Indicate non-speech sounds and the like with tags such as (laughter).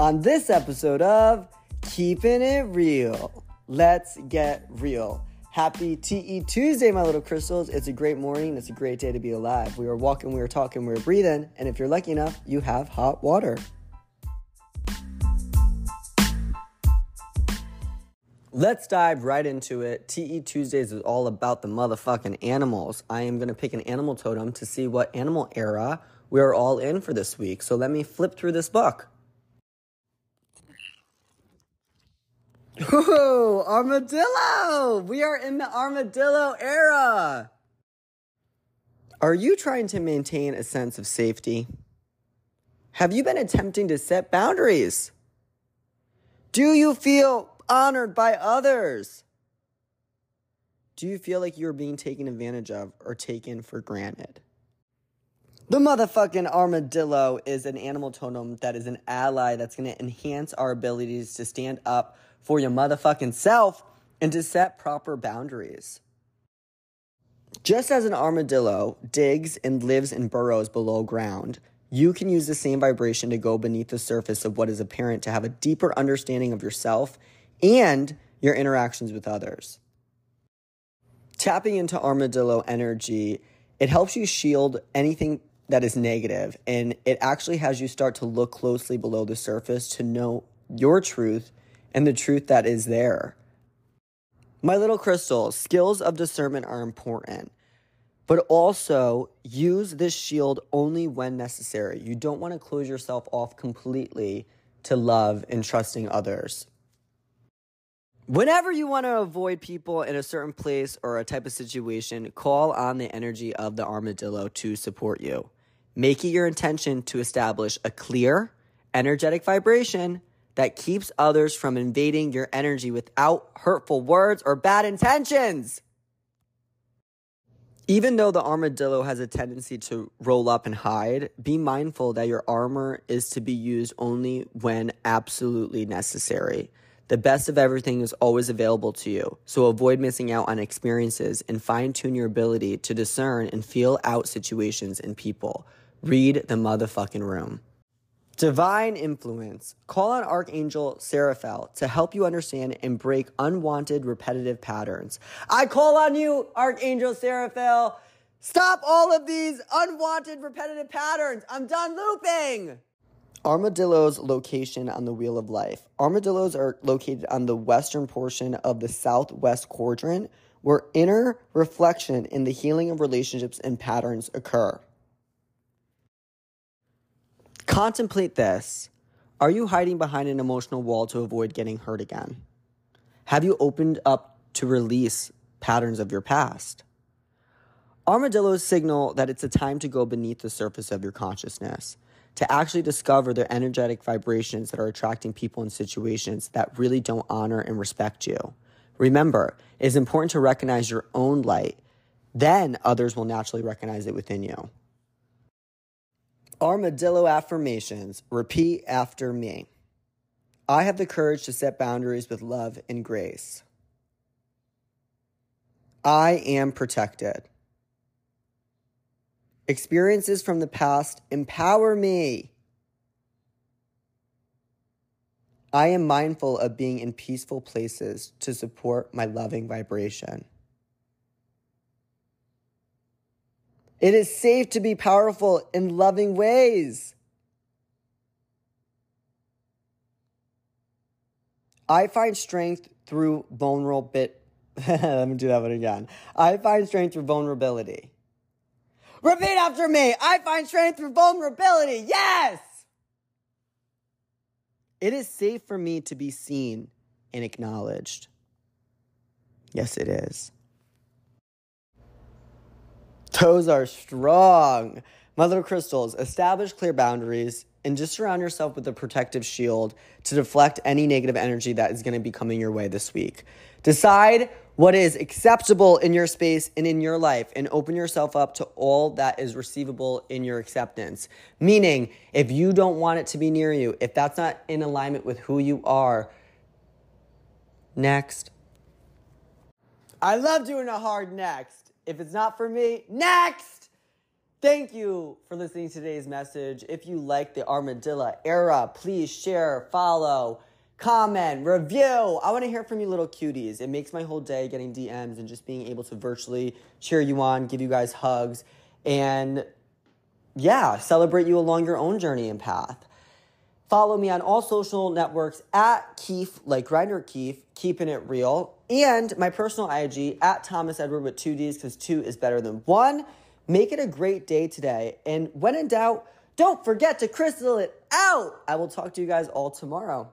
On this episode of Keeping It Real, let's get real. Happy TE Tuesday, my little crystals. It's a great morning. It's a great day to be alive. We are walking, we are talking, we are breathing. And if you're lucky enough, you have hot water. Let's dive right into it. TE Tuesdays is all about the motherfucking animals. I am going to pick an animal totem to see what animal era we're all in for this week. So let me flip through this book. Ooh, armadillo! We are in the armadillo era! Are you trying to maintain a sense of safety? Have you been attempting to set boundaries? Do you feel honored by others? Do you feel like you're being taken advantage of or taken for granted? The motherfucking armadillo is an animal totem that is an ally that's going to enhance our abilities to stand up for your motherfucking self and to set proper boundaries. Just as an armadillo digs and lives in burrows below ground, you can use the same vibration to go beneath the surface of what is apparent to have a deeper understanding of yourself and your interactions with others. Tapping into armadillo energy, it helps you shield anything that is negative and it actually has you start to look closely below the surface to know your truth and the truth that is there. My little crystal, skills of discernment are important, but also use this shield only when necessary. You don't want to close yourself off completely to love and trusting others. Whenever you want to avoid people in a certain place or a type of situation, call on the energy of the armadillo to support you. Make it your intention to establish a clear, energetic vibration that keeps others from invading your energy without hurtful words or bad intentions. Even though the armadillo has a tendency to roll up and hide, be mindful that your armor is to be used only when absolutely necessary. The best of everything is always available to you, so avoid missing out on experiences and fine tune your ability to discern and feel out situations and people. Read the motherfucking room. Divine influence. Call on Archangel Seraphel to help you understand and break unwanted repetitive patterns. I call on you, Archangel Seraphel. Stop all of these unwanted repetitive patterns. I'm done looping. Armadillo's location on the Wheel of Life. Armadillos are located on the western portion of the southwest quadrant, where inner reflection in the healing of relationships and patterns occur. Contemplate this. Are you hiding behind an emotional wall to avoid getting hurt again? Have you opened up to release patterns of your past? Armadillos signal that it's a time to go beneath the surface of your consciousness, to actually discover the energetic vibrations that are attracting people and situations that really don't honor and respect you. Remember, it is important to recognize your own light, then others will naturally recognize it within you. Armadillo affirmations. Repeat after me. I have the courage to set boundaries with love and grace. I am protected. Experiences from the past empower me. I am mindful of being in peaceful places to support my loving vibration. It is safe to be powerful in loving ways. I find strength through vulnerability. (laughs) Let me do that one again. I find strength through vulnerability. Repeat after me. I find strength through vulnerability. Yes! It is safe for me to be seen and acknowledged. Yes, it is. Those are strong. Mother crystals, establish clear boundaries and just surround yourself with a protective shield to deflect any negative energy that is going to be coming your way this week. Decide what is acceptable in your space and in your life and open yourself up to all that is receivable in your acceptance. Meaning, if you don't want it to be near you, if that's not in alignment with who you are, next. I love doing a hard next. If it's not for me, next! Thank you for listening to today's message. If you like the Armadillo era, please share, follow, comment, review. I want to hear from you little cuties. It makes my whole day getting DMs and just being able to virtually cheer you on, give you guys hugs, and yeah, celebrate you along your own journey and path. Follow me on all social networks at Keefe, like Grinder Keefe, keeping it real, and my personal IG at Thomas Edward with two D's because two is better than one. Make it a great day today. And when in doubt, don't forget to crystal it out. I will talk to you guys all tomorrow.